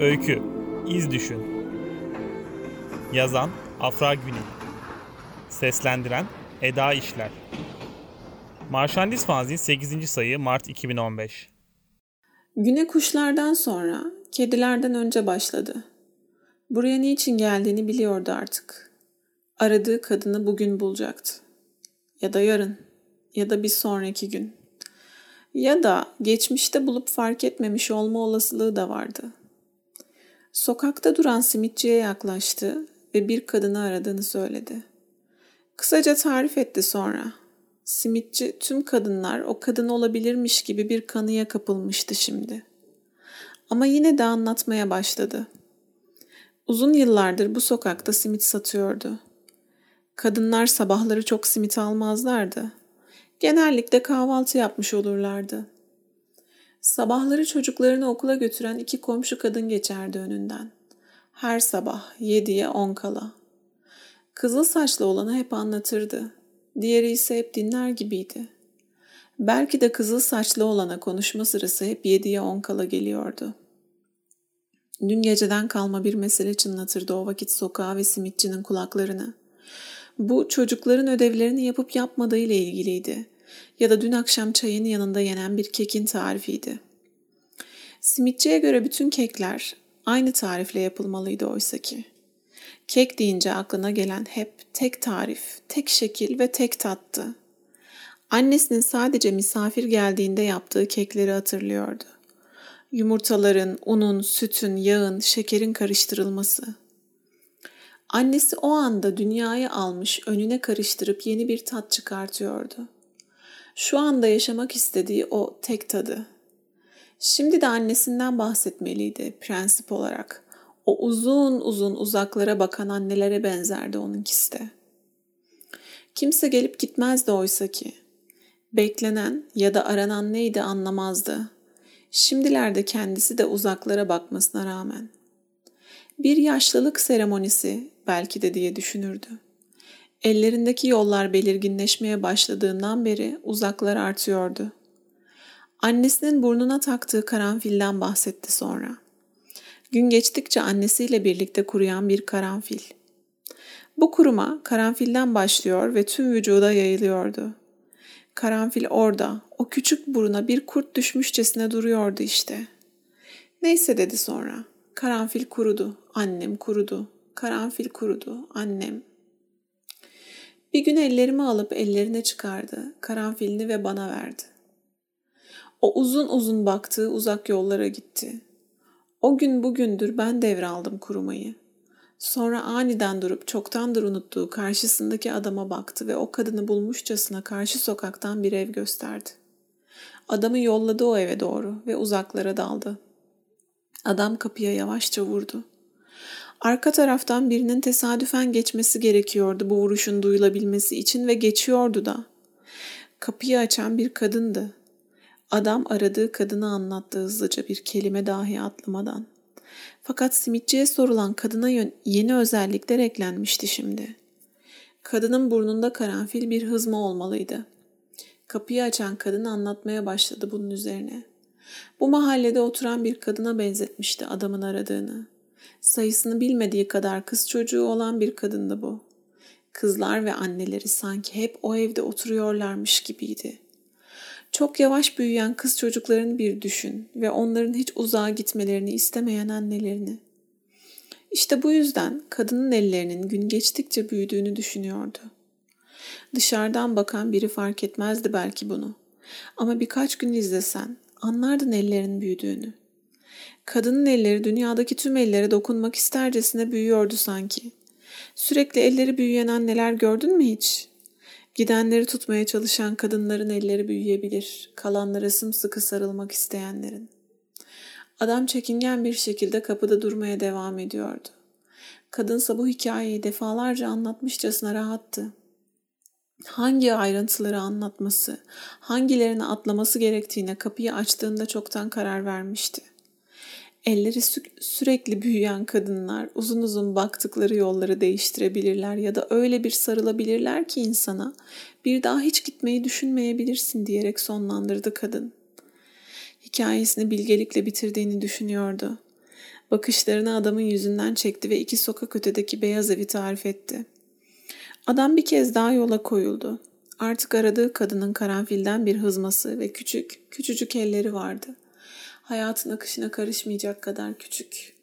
Öykü İz Düşün Yazan Afra Güney Seslendiren Eda İşler Marşandis Fanzin 8. sayı Mart 2015 Güne kuşlardan sonra kedilerden önce başladı. Buraya niçin geldiğini biliyordu artık. Aradığı kadını bugün bulacaktı. Ya da yarın. Ya da bir sonraki gün. Ya da geçmişte bulup fark etmemiş olma olasılığı da vardı. Sokakta duran simitçiye yaklaştı ve bir kadını aradığını söyledi. Kısaca tarif etti sonra. Simitçi tüm kadınlar o kadın olabilirmiş gibi bir kanıya kapılmıştı şimdi. Ama yine de anlatmaya başladı. Uzun yıllardır bu sokakta simit satıyordu. Kadınlar sabahları çok simit almazlardı. Genellikle kahvaltı yapmış olurlardı. Sabahları çocuklarını okula götüren iki komşu kadın geçerdi önünden. Her sabah yediye on kala. Kızıl saçlı olanı hep anlatırdı. Diğeri ise hep dinler gibiydi. Belki de kızıl saçlı olana konuşma sırası hep yediye on kala geliyordu. Dün geceden kalma bir mesele çınlatırdı o vakit sokağa ve simitçinin kulaklarını. Bu çocukların ödevlerini yapıp yapmadığı ile ilgiliydi. Ya da dün akşam çayın yanında yenen bir kekin tarifiydi. Simitçiye göre bütün kekler aynı tarifle yapılmalıydı oysa ki. Kek deyince aklına gelen hep tek tarif, tek şekil ve tek tattı. Annesinin sadece misafir geldiğinde yaptığı kekleri hatırlıyordu. Yumurtaların, unun, sütün, yağın, şekerin karıştırılması. Annesi o anda dünyayı almış, önüne karıştırıp yeni bir tat çıkartıyordu. Şu anda yaşamak istediği o tek tadı. Şimdi de annesinden bahsetmeliydi prensip olarak. O uzun uzun uzaklara bakan annelere benzerdi onunkisi de. Kimse gelip gitmezdi oysa ki. Beklenen ya da aranan neydi anlamazdı. Şimdilerde kendisi de uzaklara bakmasına rağmen. Bir yaşlılık seremonisi belki de diye düşünürdü. Ellerindeki yollar belirginleşmeye başladığından beri uzaklar artıyordu. Annesinin burnuna taktığı karanfilden bahsetti sonra. Gün geçtikçe annesiyle birlikte kuruyan bir karanfil. Bu kuruma karanfilden başlıyor ve tüm vücuda yayılıyordu. Karanfil orada, o küçük buruna bir kurt düşmüşçesine duruyordu işte. Neyse dedi sonra. Karanfil kurudu, annem kurudu. Karanfil kurudu, annem. Bir gün ellerimi alıp ellerine çıkardı, karanfilini ve bana verdi. O uzun uzun baktığı uzak yollara gitti. O gün bugündür ben devraldım kurumayı. Sonra aniden durup çoktandır unuttuğu karşısındaki adama baktı ve o kadını bulmuşçasına karşı sokaktan bir ev gösterdi. Adamı yolladı o eve doğru ve uzaklara daldı. Adam kapıya yavaşça vurdu. Arka taraftan birinin tesadüfen geçmesi gerekiyordu bu vuruşun duyulabilmesi için ve geçiyordu da. Kapıyı açan bir kadındı. Adam aradığı kadını anlattı hızlıca bir kelime dahi atlamadan. Fakat simitçiye sorulan kadına yeni özellikler eklenmişti şimdi. Kadının burnunda karanfil bir hızma olmalıydı. Kapıyı açan kadın anlatmaya başladı bunun üzerine. Bu mahallede oturan bir kadına benzetmişti adamın aradığını. Sayısını bilmediği kadar kız çocuğu olan bir kadındı bu. Kızlar ve anneleri sanki hep o evde oturuyorlarmış gibiydi. Çok yavaş büyüyen kız çocuklarını bir düşün ve onların hiç uzağa gitmelerini istemeyen annelerini. İşte bu yüzden kadının ellerinin gün geçtikçe büyüdüğünü düşünüyordu. Dışarıdan bakan biri fark etmezdi belki bunu. Ama birkaç gün izlesen anlardın ellerin büyüdüğünü. Kadının elleri dünyadaki tüm ellere dokunmak istercesine büyüyordu sanki. Sürekli elleri büyüyen anneler gördün mü hiç? Gidenleri tutmaya çalışan kadınların elleri büyüyebilir, kalanlara sımsıkı sarılmak isteyenlerin. Adam çekingen bir şekilde kapıda durmaya devam ediyordu. Kadınsa bu hikayeyi defalarca anlatmışçasına rahattı. Hangi ayrıntıları anlatması, hangilerini atlaması gerektiğine kapıyı açtığında çoktan karar vermişti. Elleri sü- sürekli büyüyen kadınlar uzun uzun baktıkları yolları değiştirebilirler ya da öyle bir sarılabilirler ki insana bir daha hiç gitmeyi düşünmeyebilirsin diyerek sonlandırdı kadın. Hikayesini bilgelikle bitirdiğini düşünüyordu. Bakışlarını adamın yüzünden çekti ve iki sokak ötedeki beyaz evi tarif etti. Adam bir kez daha yola koyuldu. Artık aradığı kadının karanfilden bir hızması ve küçük, küçücük elleri vardı. Hayatın akışına karışmayacak kadar küçük.